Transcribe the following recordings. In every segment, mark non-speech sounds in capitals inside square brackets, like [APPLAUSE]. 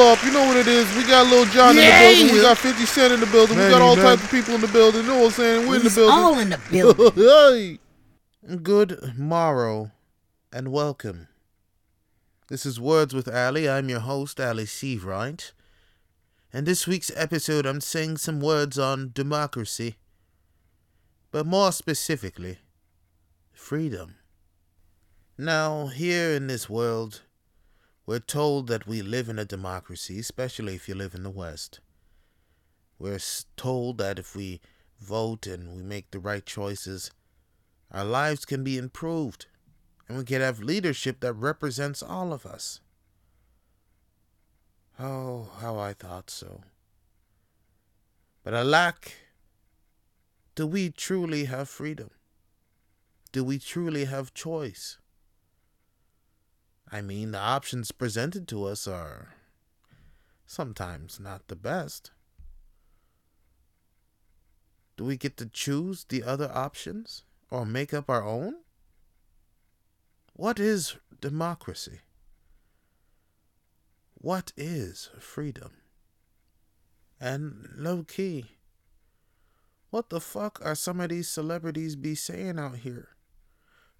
pull up. You know what it is. We got Lil Jon in the building. We got 50 Cent in the building. we got all man. types of people in the building. You know what I'm saying? We're in the He's building. all in the [LAUGHS] building. hey. Good morrow and welcome. This is Words with Ali. I'm your host, Ali Seavright. And this week's episode, I'm saying some words on democracy, but more specifically, freedom. Now, here in this world, we're told that we live in a democracy, especially if you live in the West. We're told that if we vote and we make the right choices, our lives can be improved and we can have leadership that represents all of us. Oh, how I thought so. But alack, do we truly have freedom? Do we truly have choice? I mean, the options presented to us are sometimes not the best. Do we get to choose the other options or make up our own? What is democracy? What is freedom? And low key, what the fuck are some of these celebrities be saying out here?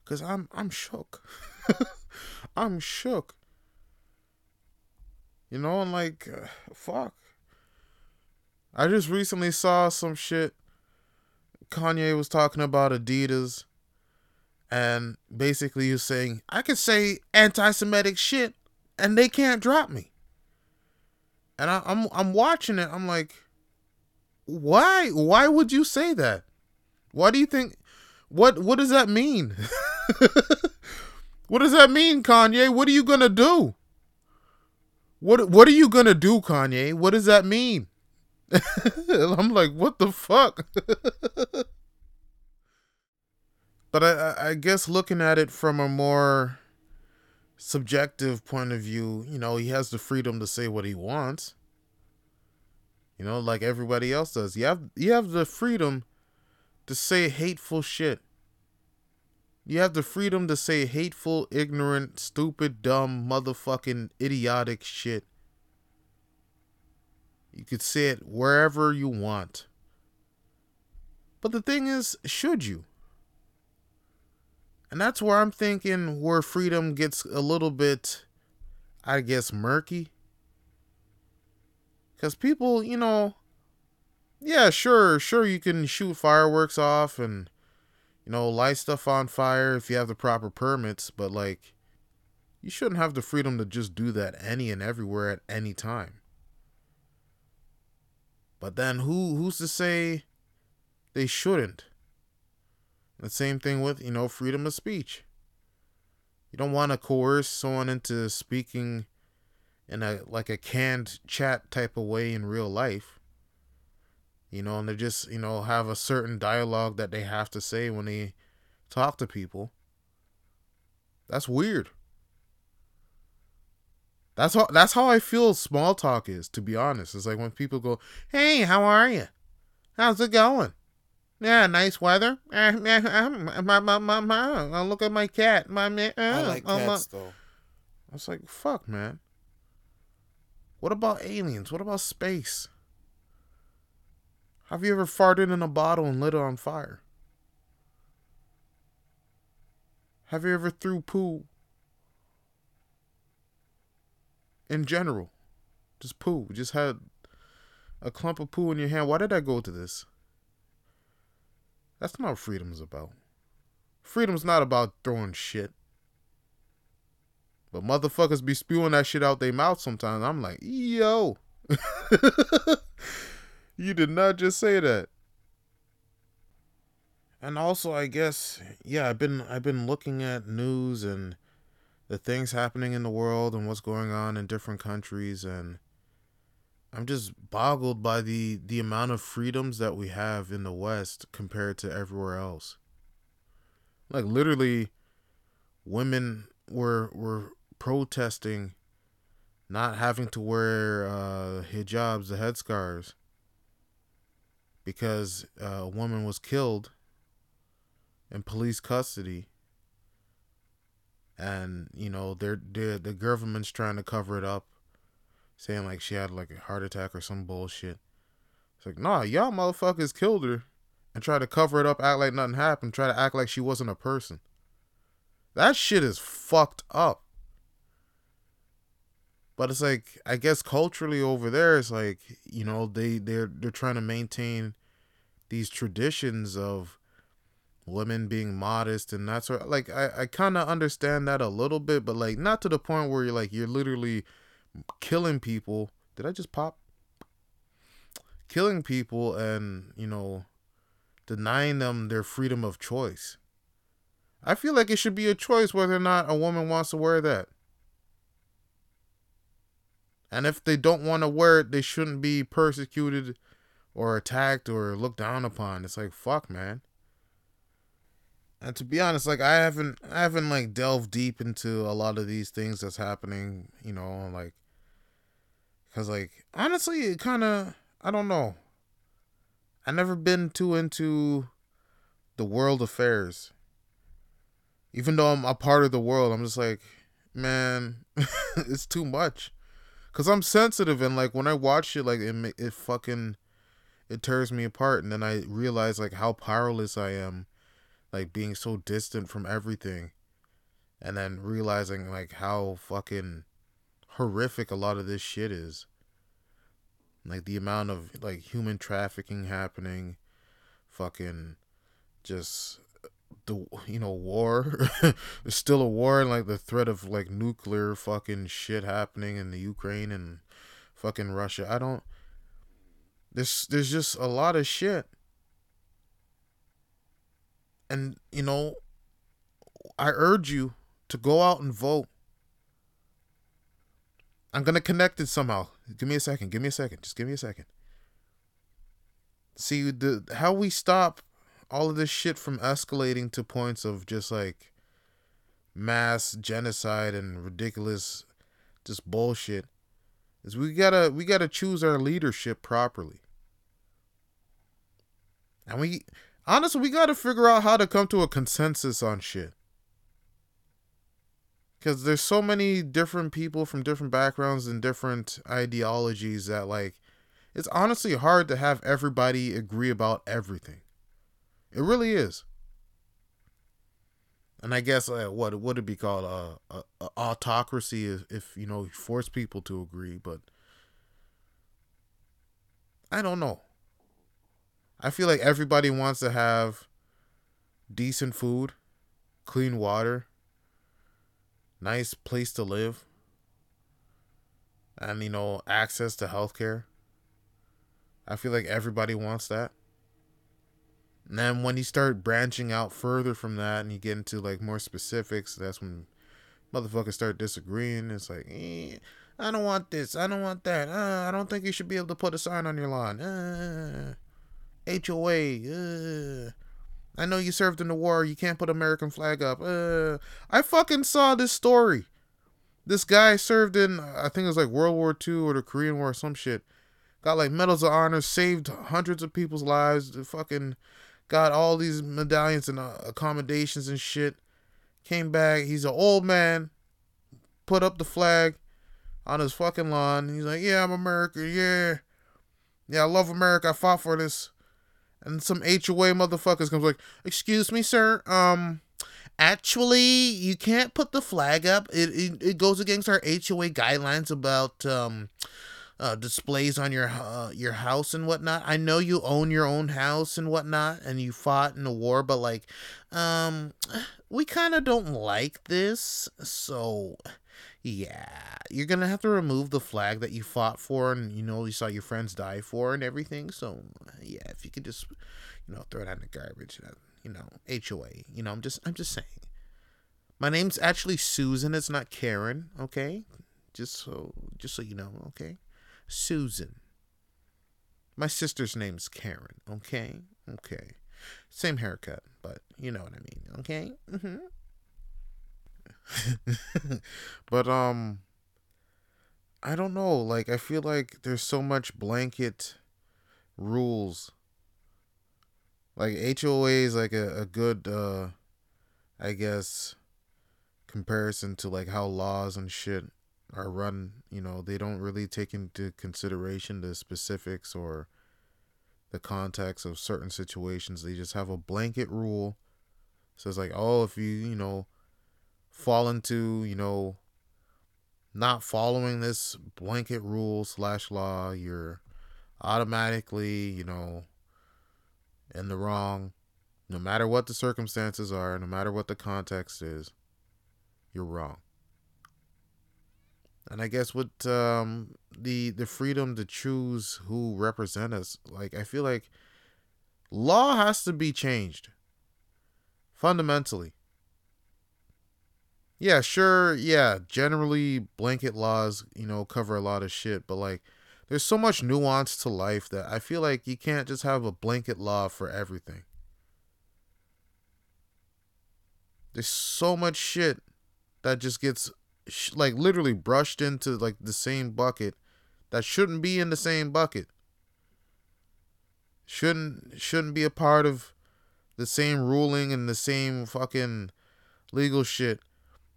Cause I'm I'm shook. [LAUGHS] I'm shook. You know, and like, uh, fuck. I just recently saw some shit. Kanye was talking about Adidas, and basically he was saying, I could say anti-Semitic shit, and they can't drop me. And I, I'm I'm watching it. I'm like, why? Why would you say that? Why do you think? What What does that mean? [LAUGHS] what does that mean, Kanye? What are you gonna do? What What are you gonna do, Kanye? What does that mean? [LAUGHS] I'm like, what the fuck? [LAUGHS] but I, I- guess looking at it from a more subjective point of view, you know, he has the freedom to say what he wants. You know, like everybody else does. You have you have the freedom to say hateful shit. You have the freedom to say hateful, ignorant, stupid, dumb, motherfucking, idiotic shit. You could say it wherever you want. But the thing is, should you? And that's where I'm thinking where freedom gets a little bit, I guess, murky. Because people, you know, yeah, sure, sure, you can shoot fireworks off and, you know, light stuff on fire if you have the proper permits, but like, you shouldn't have the freedom to just do that any and everywhere at any time. But then who who's to say they shouldn't? The same thing with, you know, freedom of speech. You don't want to coerce someone into speaking in a like a canned chat type of way in real life. You know, and they just, you know, have a certain dialogue that they have to say when they talk to people. That's weird. That's how that's how I feel small talk is, to be honest. It's like when people go, Hey, how are you? How's it going? Yeah, nice weather. [LAUGHS] Uh, uh, um, my, my, my, my, uh, look at my cat. My, uh, I like uh, my- cats though. I was like, fuck, man. What about aliens? What about space? Have you ever farted in a bottle and lit it on fire? Have you ever threw poo? In general, just poo. Just had a clump of poo in your hand. Why did I go to this? That's not what freedom's about. Freedom's not about throwing shit. But motherfuckers be spewing that shit out their mouth sometimes. I'm like, yo. [LAUGHS] you did not just say that. And also I guess yeah, I've been I've been looking at news and the things happening in the world and what's going on in different countries and I'm just boggled by the the amount of freedoms that we have in the West compared to everywhere else. Like literally women were were protesting not having to wear uh, hijabs, the headscarves, because uh, a woman was killed in police custody and you know they're, they're the government's trying to cover it up, saying like she had like a heart attack or some bullshit. It's like, nah, y'all motherfuckers killed her and try to cover it up, act like nothing happened, try to act like she wasn't a person. That shit is fucked up. But it's like I guess culturally over there it's like, you know, they they're they're trying to maintain these traditions of women being modest and that sort of, like I, I kinda understand that a little bit, but like not to the point where you're like you're literally killing people. Did I just pop? Killing people and, you know, denying them their freedom of choice. I feel like it should be a choice whether or not a woman wants to wear that. And if they don't want to wear it, they shouldn't be persecuted or attacked or looked down upon. It's like fuck, man. And to be honest, like I haven't I haven't like delved deep into a lot of these things that's happening, you know, like cuz like honestly, it kind of I don't know. I never been too into the world affairs even though I'm a part of the world, I'm just like, man, [LAUGHS] it's too much. Cause I'm sensitive and like when I watch it, like it it fucking it tears me apart, and then I realize like how powerless I am, like being so distant from everything, and then realizing like how fucking horrific a lot of this shit is. Like the amount of like human trafficking happening, fucking just the you know war [LAUGHS] there's still a war and like the threat of like nuclear fucking shit happening in the Ukraine and fucking Russia. I don't there's there's just a lot of shit. And you know I urge you to go out and vote. I'm going to connect it somehow. Give me a second. Give me a second. Just give me a second. See the how we stop all of this shit from escalating to points of just like mass genocide and ridiculous just bullshit is we gotta we gotta choose our leadership properly. And we honestly we gotta figure out how to come to a consensus on shit. Because there's so many different people from different backgrounds and different ideologies that like it's honestly hard to have everybody agree about everything it really is. And I guess uh, what would it be called? Uh, autocracy if, if you know force people to agree, but I don't know. I feel like everybody wants to have decent food, clean water, nice place to live, and you know access to healthcare. I feel like everybody wants that. And then when you start branching out further from that and you get into like more specifics, that's when motherfuckers start disagreeing. It's like, eh, I don't want this. I don't want that. Uh, I don't think you should be able to put a sign on your lawn. Uh, HOA. Uh, I know you served in the war. You can't put American flag up. Uh, I fucking saw this story. This guy served in, I think it was like World War II or the Korean War or some shit. Got like medals of honor, saved hundreds of people's lives. Fucking got all these medallions and uh, accommodations and shit. Came back. He's an old man. Put up the flag on his fucking lawn. He's like, "Yeah, I'm America. Yeah, yeah, I love America. I fought for this." And some HOA motherfuckers comes like, "Excuse me, sir. Um, actually, you can't put the flag up. It it, it goes against our HOA guidelines about um." Uh, displays on your uh, your house and whatnot. I know you own your own house and whatnot, and you fought in a war, but like, um, [SIGHS] we kind of don't like this, so yeah, you're gonna have to remove the flag that you fought for, and you know you saw your friends die for, and everything. So yeah, if you could just, you know, throw it in the garbage, you know, HOA. You know, I'm just I'm just saying. My name's actually Susan. It's not Karen. Okay, just so just so you know. Okay. Susan. My sister's name's Karen, okay? Okay. Same haircut, but you know what I mean, okay? Mm-hmm. [LAUGHS] but um I don't know, like I feel like there's so much blanket rules. Like HOA is like a, a good uh I guess comparison to like how laws and shit are run, you know, they don't really take into consideration the specifics or the context of certain situations. They just have a blanket rule. So it's like, oh, if you, you know, fall into, you know, not following this blanket rule slash law, you're automatically, you know, in the wrong. No matter what the circumstances are, no matter what the context is, you're wrong. And I guess with um, the the freedom to choose who represent us, like I feel like law has to be changed fundamentally. Yeah, sure, yeah, generally blanket laws, you know, cover a lot of shit, but like there's so much nuance to life that I feel like you can't just have a blanket law for everything. There's so much shit that just gets like literally brushed into like the same bucket that shouldn't be in the same bucket. Shouldn't shouldn't be a part of the same ruling and the same fucking legal shit.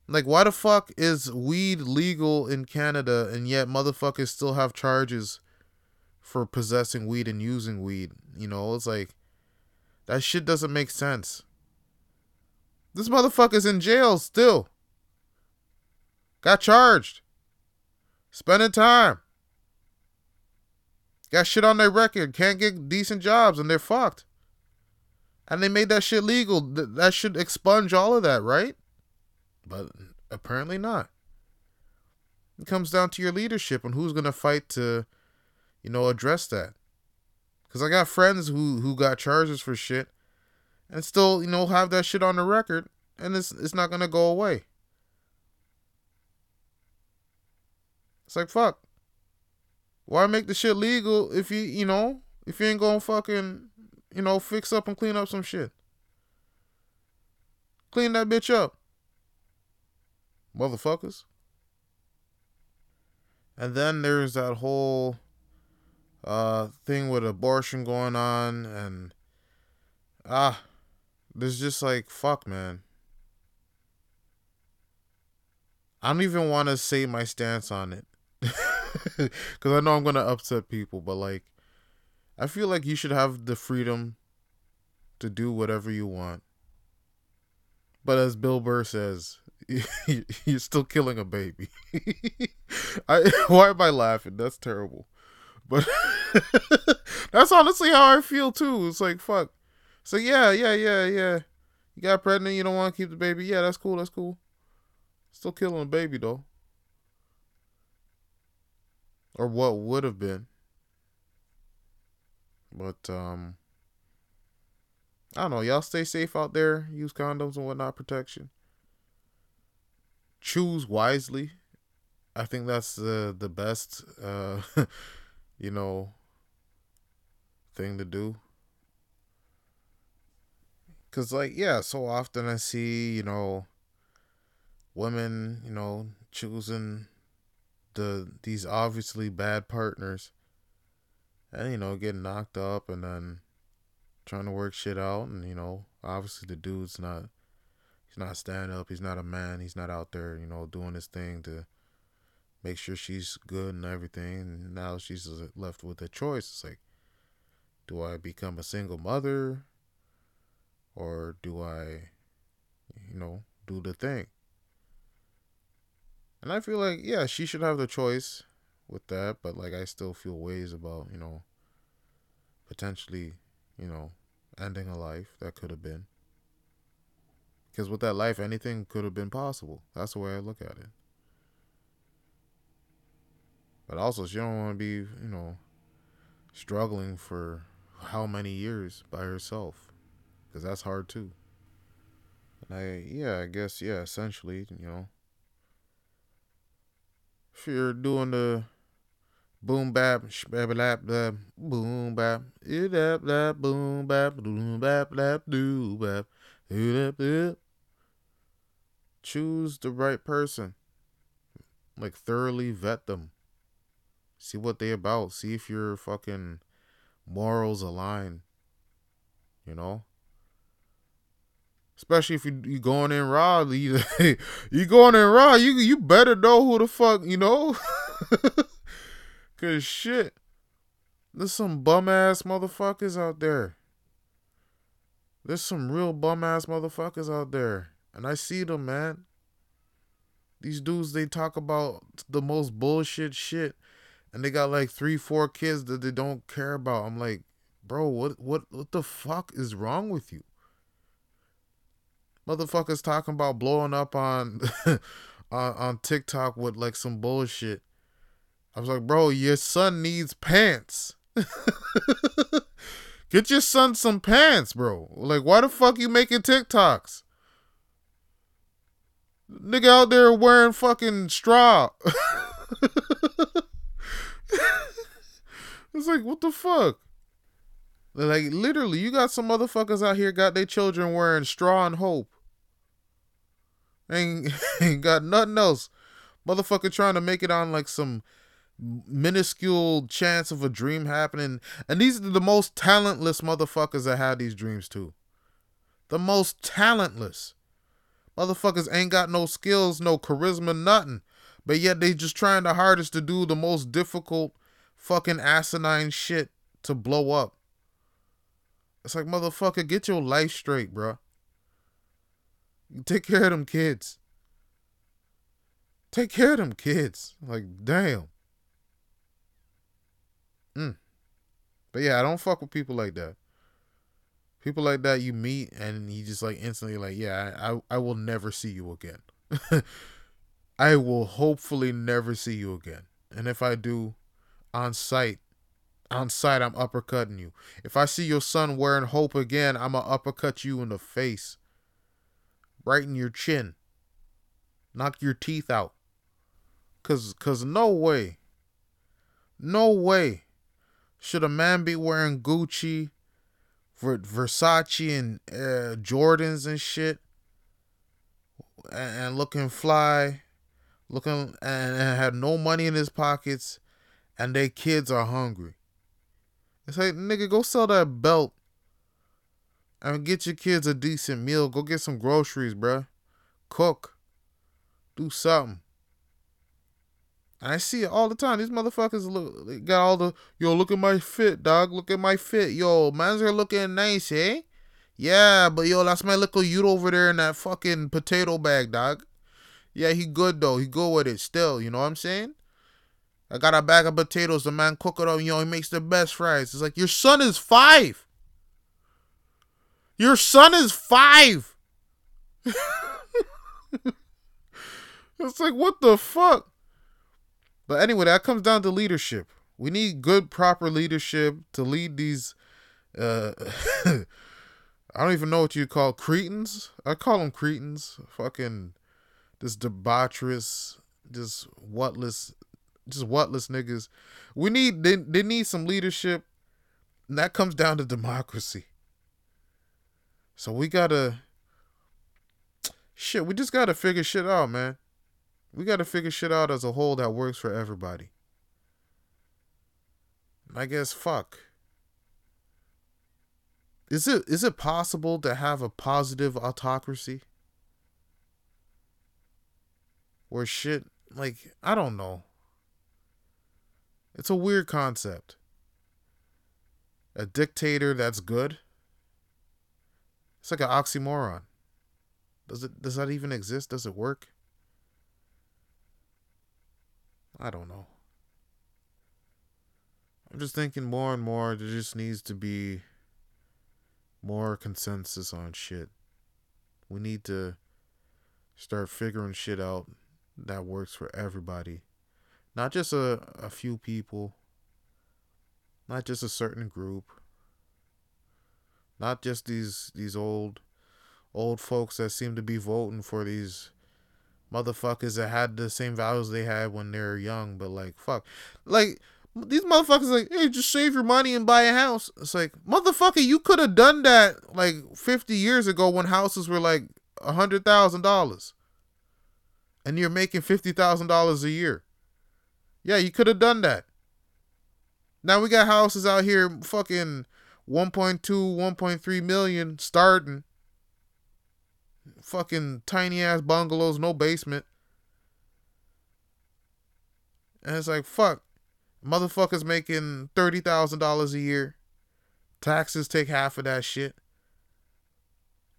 Like why the fuck is weed legal in Canada and yet motherfuckers still have charges for possessing weed and using weed? You know, it's like that shit doesn't make sense. This motherfucker's in jail still. Got charged. Spending time. Got shit on their record. Can't get decent jobs and they're fucked. And they made that shit legal. That should expunge all of that, right? But apparently not. It comes down to your leadership and who's going to fight to, you know, address that. Because I got friends who, who got charges for shit and still, you know, have that shit on the record and it's, it's not going to go away. It's like fuck. Why make the shit legal if you you know if you ain't gonna fucking you know fix up and clean up some shit? Clean that bitch up, motherfuckers. And then there's that whole uh thing with abortion going on and ah there's just like fuck man I don't even want to say my stance on it [LAUGHS] because I know I'm gonna upset people, but like, I feel like you should have the freedom to do whatever you want. But as Bill Burr says, [LAUGHS] you're still killing a baby. [LAUGHS] I why am I laughing? That's terrible. But that's honestly how I feel too. It's like fuck. So yeah, yeah, yeah, yeah. You got pregnant, you don't want to keep the baby. Yeah, that's cool, that's cool. Still killing a baby though or what would have been. But um I don't know, y'all stay safe out there, use condoms and whatnot protection. Choose wisely. I think that's the the best uh [LAUGHS] you know thing to do. Cause like yeah, so often I see, you know, women, you know, choosing the these obviously bad partners and you know getting knocked up and then trying to work shit out and you know obviously the dude's not he's not standing up he's not a man he's not out there you know doing his thing to make sure she's good and everything and now she's left with a choice. It's like do i become a single mother or do i you know do the thing and I feel like, yeah, she should have the choice with that, but like I still feel ways about, you know, potentially, you know, ending a life that could have been. Because with that life, anything could have been possible. That's the way I look at it. But also, she don't want to be, you know, struggling for how many years by herself. Because that's hard too. And I, yeah, I guess, yeah, essentially, you know, if you're doing the boom bap, shabba lap, lap, boom bap, it lap, boom bap, boom bap, lap, do bap, it. Choose the right person. Like thoroughly vet them. See what they about. See if your fucking morals align. You know? Especially if you you going in raw, [LAUGHS] you, you going in raw, you you better know who the fuck you know. [LAUGHS] Cause shit, there's some bum ass motherfuckers out there. There's some real bum ass motherfuckers out there, and I see them, man. These dudes they talk about the most bullshit shit, and they got like three, four kids that they don't care about. I'm like, bro, what what what the fuck is wrong with you? Motherfuckers talking about blowing up on [LAUGHS] on on TikTok with like some bullshit. I was like, bro, your son needs pants. [LAUGHS] Get your son some pants, bro. Like, why the fuck you making TikToks? Nigga out there wearing fucking straw. [LAUGHS] it's like, what the fuck? Like, literally, you got some motherfuckers out here got their children wearing straw and hope. Ain't, [LAUGHS] ain't got nothing else. Motherfucker trying to make it on like some minuscule chance of a dream happening. And these are the most talentless motherfuckers that have these dreams too. The most talentless. Motherfuckers ain't got no skills, no charisma, nothing. But yet they just trying the hardest to do the most difficult fucking asinine shit to blow up. It's like motherfucker, get your life straight, bro. Take care of them kids. Take care of them kids. Like, damn. Mm. But yeah, I don't fuck with people like that. People like that you meet and you just like instantly like, yeah, I I will never see you again. [LAUGHS] I will hopefully never see you again. And if I do, on sight, on sight, I'm uppercutting you. If I see your son wearing hope again, I'm gonna uppercut you in the face, right in your chin, knock your teeth out. Cause, cause no way, no way should a man be wearing Gucci, Versace, and uh, Jordans and shit, and, looking fly, looking and, and have no money in his pockets, and their kids are hungry? It's like nigga, go sell that belt and get your kids a decent meal. Go get some groceries, bruh. Cook. Do something. I see it all the time. These motherfuckers look got all the yo. Look at my fit, dog. Look at my fit, yo. Man's here looking nice, eh? Yeah, but yo, that's my little youth over there in that fucking potato bag, dog. Yeah, he good though. He good with it still. You know what I'm saying? I got a bag of potatoes. The man cook it up. You know, he makes the best fries. It's like your son is five. Your son is five. [LAUGHS] it's like what the fuck. But anyway, that comes down to leadership. We need good, proper leadership to lead these. Uh, [LAUGHS] I don't even know what you call cretins. I call them cretins. Fucking this debaucherous, just whatless, just whatless niggas. We need they, they need some leadership. And that comes down to democracy. So we gotta shit. We just gotta figure shit out, man. We got to figure shit out as a whole that works for everybody. I guess fuck. Is it is it possible to have a positive autocracy? Where shit like I don't know. It's a weird concept. A dictator that's good? It's like an oxymoron. Does it does that even exist? Does it work? I don't know. I'm just thinking more and more there just needs to be more consensus on shit. We need to start figuring shit out that works for everybody. Not just a, a few people, not just a certain group, not just these these old old folks that seem to be voting for these motherfuckers that had the same values they had when they were young, but like fuck, like these motherfuckers like, hey, just save your money and buy a house. It's like, motherfucker, you could have done that like 50 years ago when houses were like a hundred thousand dollars, and you're making fifty thousand dollars a year. Yeah, you could have done that. Now we got houses out here fucking 1.2, 1.3 million starting. fucking tiny ass bungalows, no basement. And it's like, fuck. Motherfuckers making $30,000 a year. Taxes take half of that shit.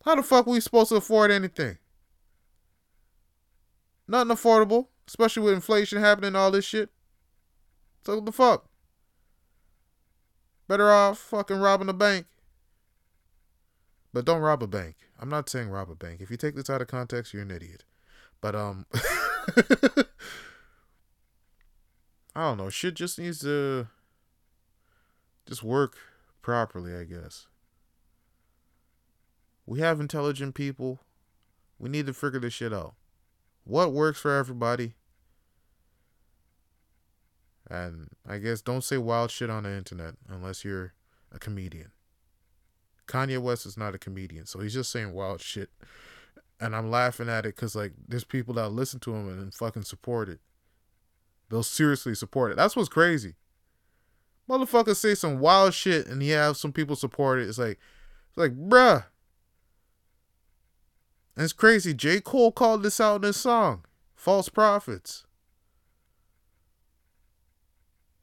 How the fuck we supposed to afford anything? Nothing affordable, especially with inflation happening all this shit. So what the fuck? Better off fucking robbing a bank. But don't rob a bank. I'm not saying rob a bank. If you take this out of context, you're an idiot. But um [LAUGHS] I don't know. Shit just needs to just work properly, I guess. We have intelligent people. We need to figure this shit out. What works for everybody? And I guess don't say wild shit on the internet unless you're a comedian. Kanye West is not a comedian, so he's just saying wild shit. And I'm laughing at it because, like, there's people that listen to him and fucking support it. They'll seriously support it. That's what's crazy. Motherfuckers say some wild shit and he have some people support it. It's like, it's like, bruh. And it's crazy. J. Cole called this out in his song, False Prophets.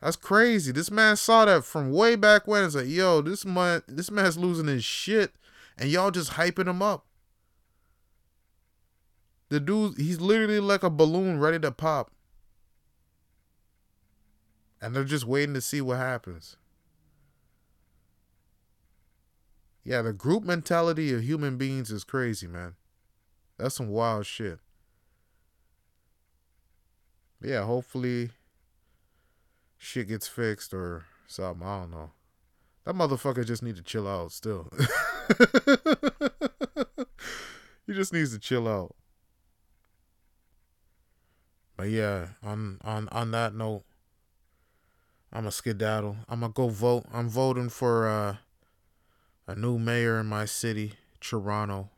That's crazy. This man saw that from way back when. It's like, yo, this man, this man's losing his shit, and y'all just hyping him up. The dude, he's literally like a balloon ready to pop and they're just waiting to see what happens. Yeah, the group mentality of human beings is crazy, man. That's some wild shit. Yeah, hopefully shit gets fixed or something. I don't know. That motherfucker just need to chill out still. [LAUGHS] he just needs to chill out. But yeah, on on on that note, I'm a skedaddle. I'm gonna go vote. I'm voting for uh, a new mayor in my city, Toronto.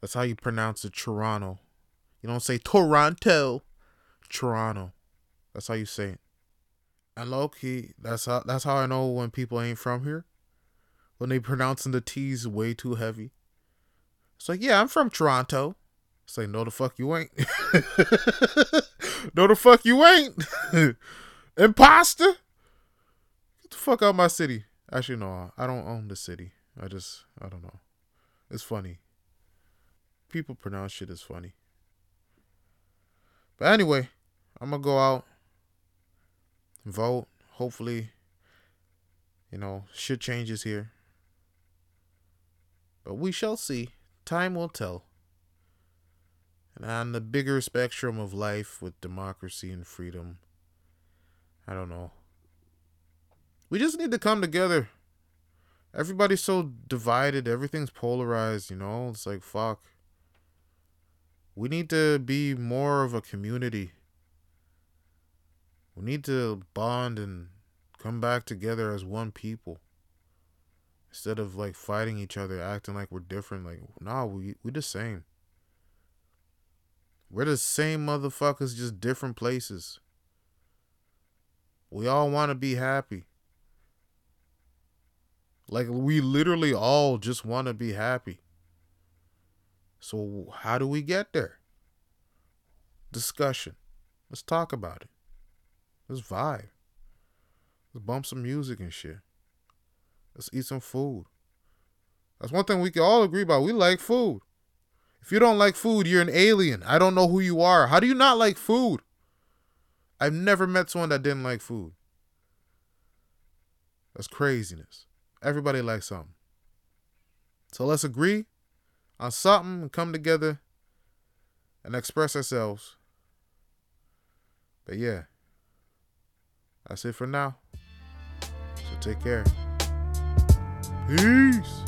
That's how you pronounce it, Toronto. You don't say Toronto, Toronto. That's how you say it. And low key, that's how that's how I know when people ain't from here. When they pronouncing the T's way too heavy. It's like, yeah, I'm from Toronto. It's like, no, the fuck you ain't. [LAUGHS] no, the fuck you ain't. [LAUGHS] Imposter? Get the fuck out my city. Actually, no, I don't own the city. I just, I don't know. It's funny. People pronounce shit as funny. But anyway, I'm gonna go out, vote. Hopefully, you know, shit changes here. But we shall see. Time will tell. And on the bigger spectrum of life with democracy and freedom, I don't know. We just need to come together. Everybody's so divided. Everything's polarized, you know? It's like, fuck. We need to be more of a community. We need to bond and come back together as one people. Instead of like fighting each other, acting like we're different. Like, nah, we we the same. We're the same motherfuckers, just different places. We all want to be happy. Like we literally all just want to be happy. So how do we get there? Discussion. Let's talk about it. Let's vibe. Let's bump some music and shit. Let's eat some food. That's one thing we can all agree about. We like food. If you don't like food, you're an alien. I don't know who you are. How do you not like food? I've never met someone that didn't like food. That's craziness. Everybody likes something. So let's agree on something and come together and express ourselves. But yeah, that's it for now. So take care. Peace.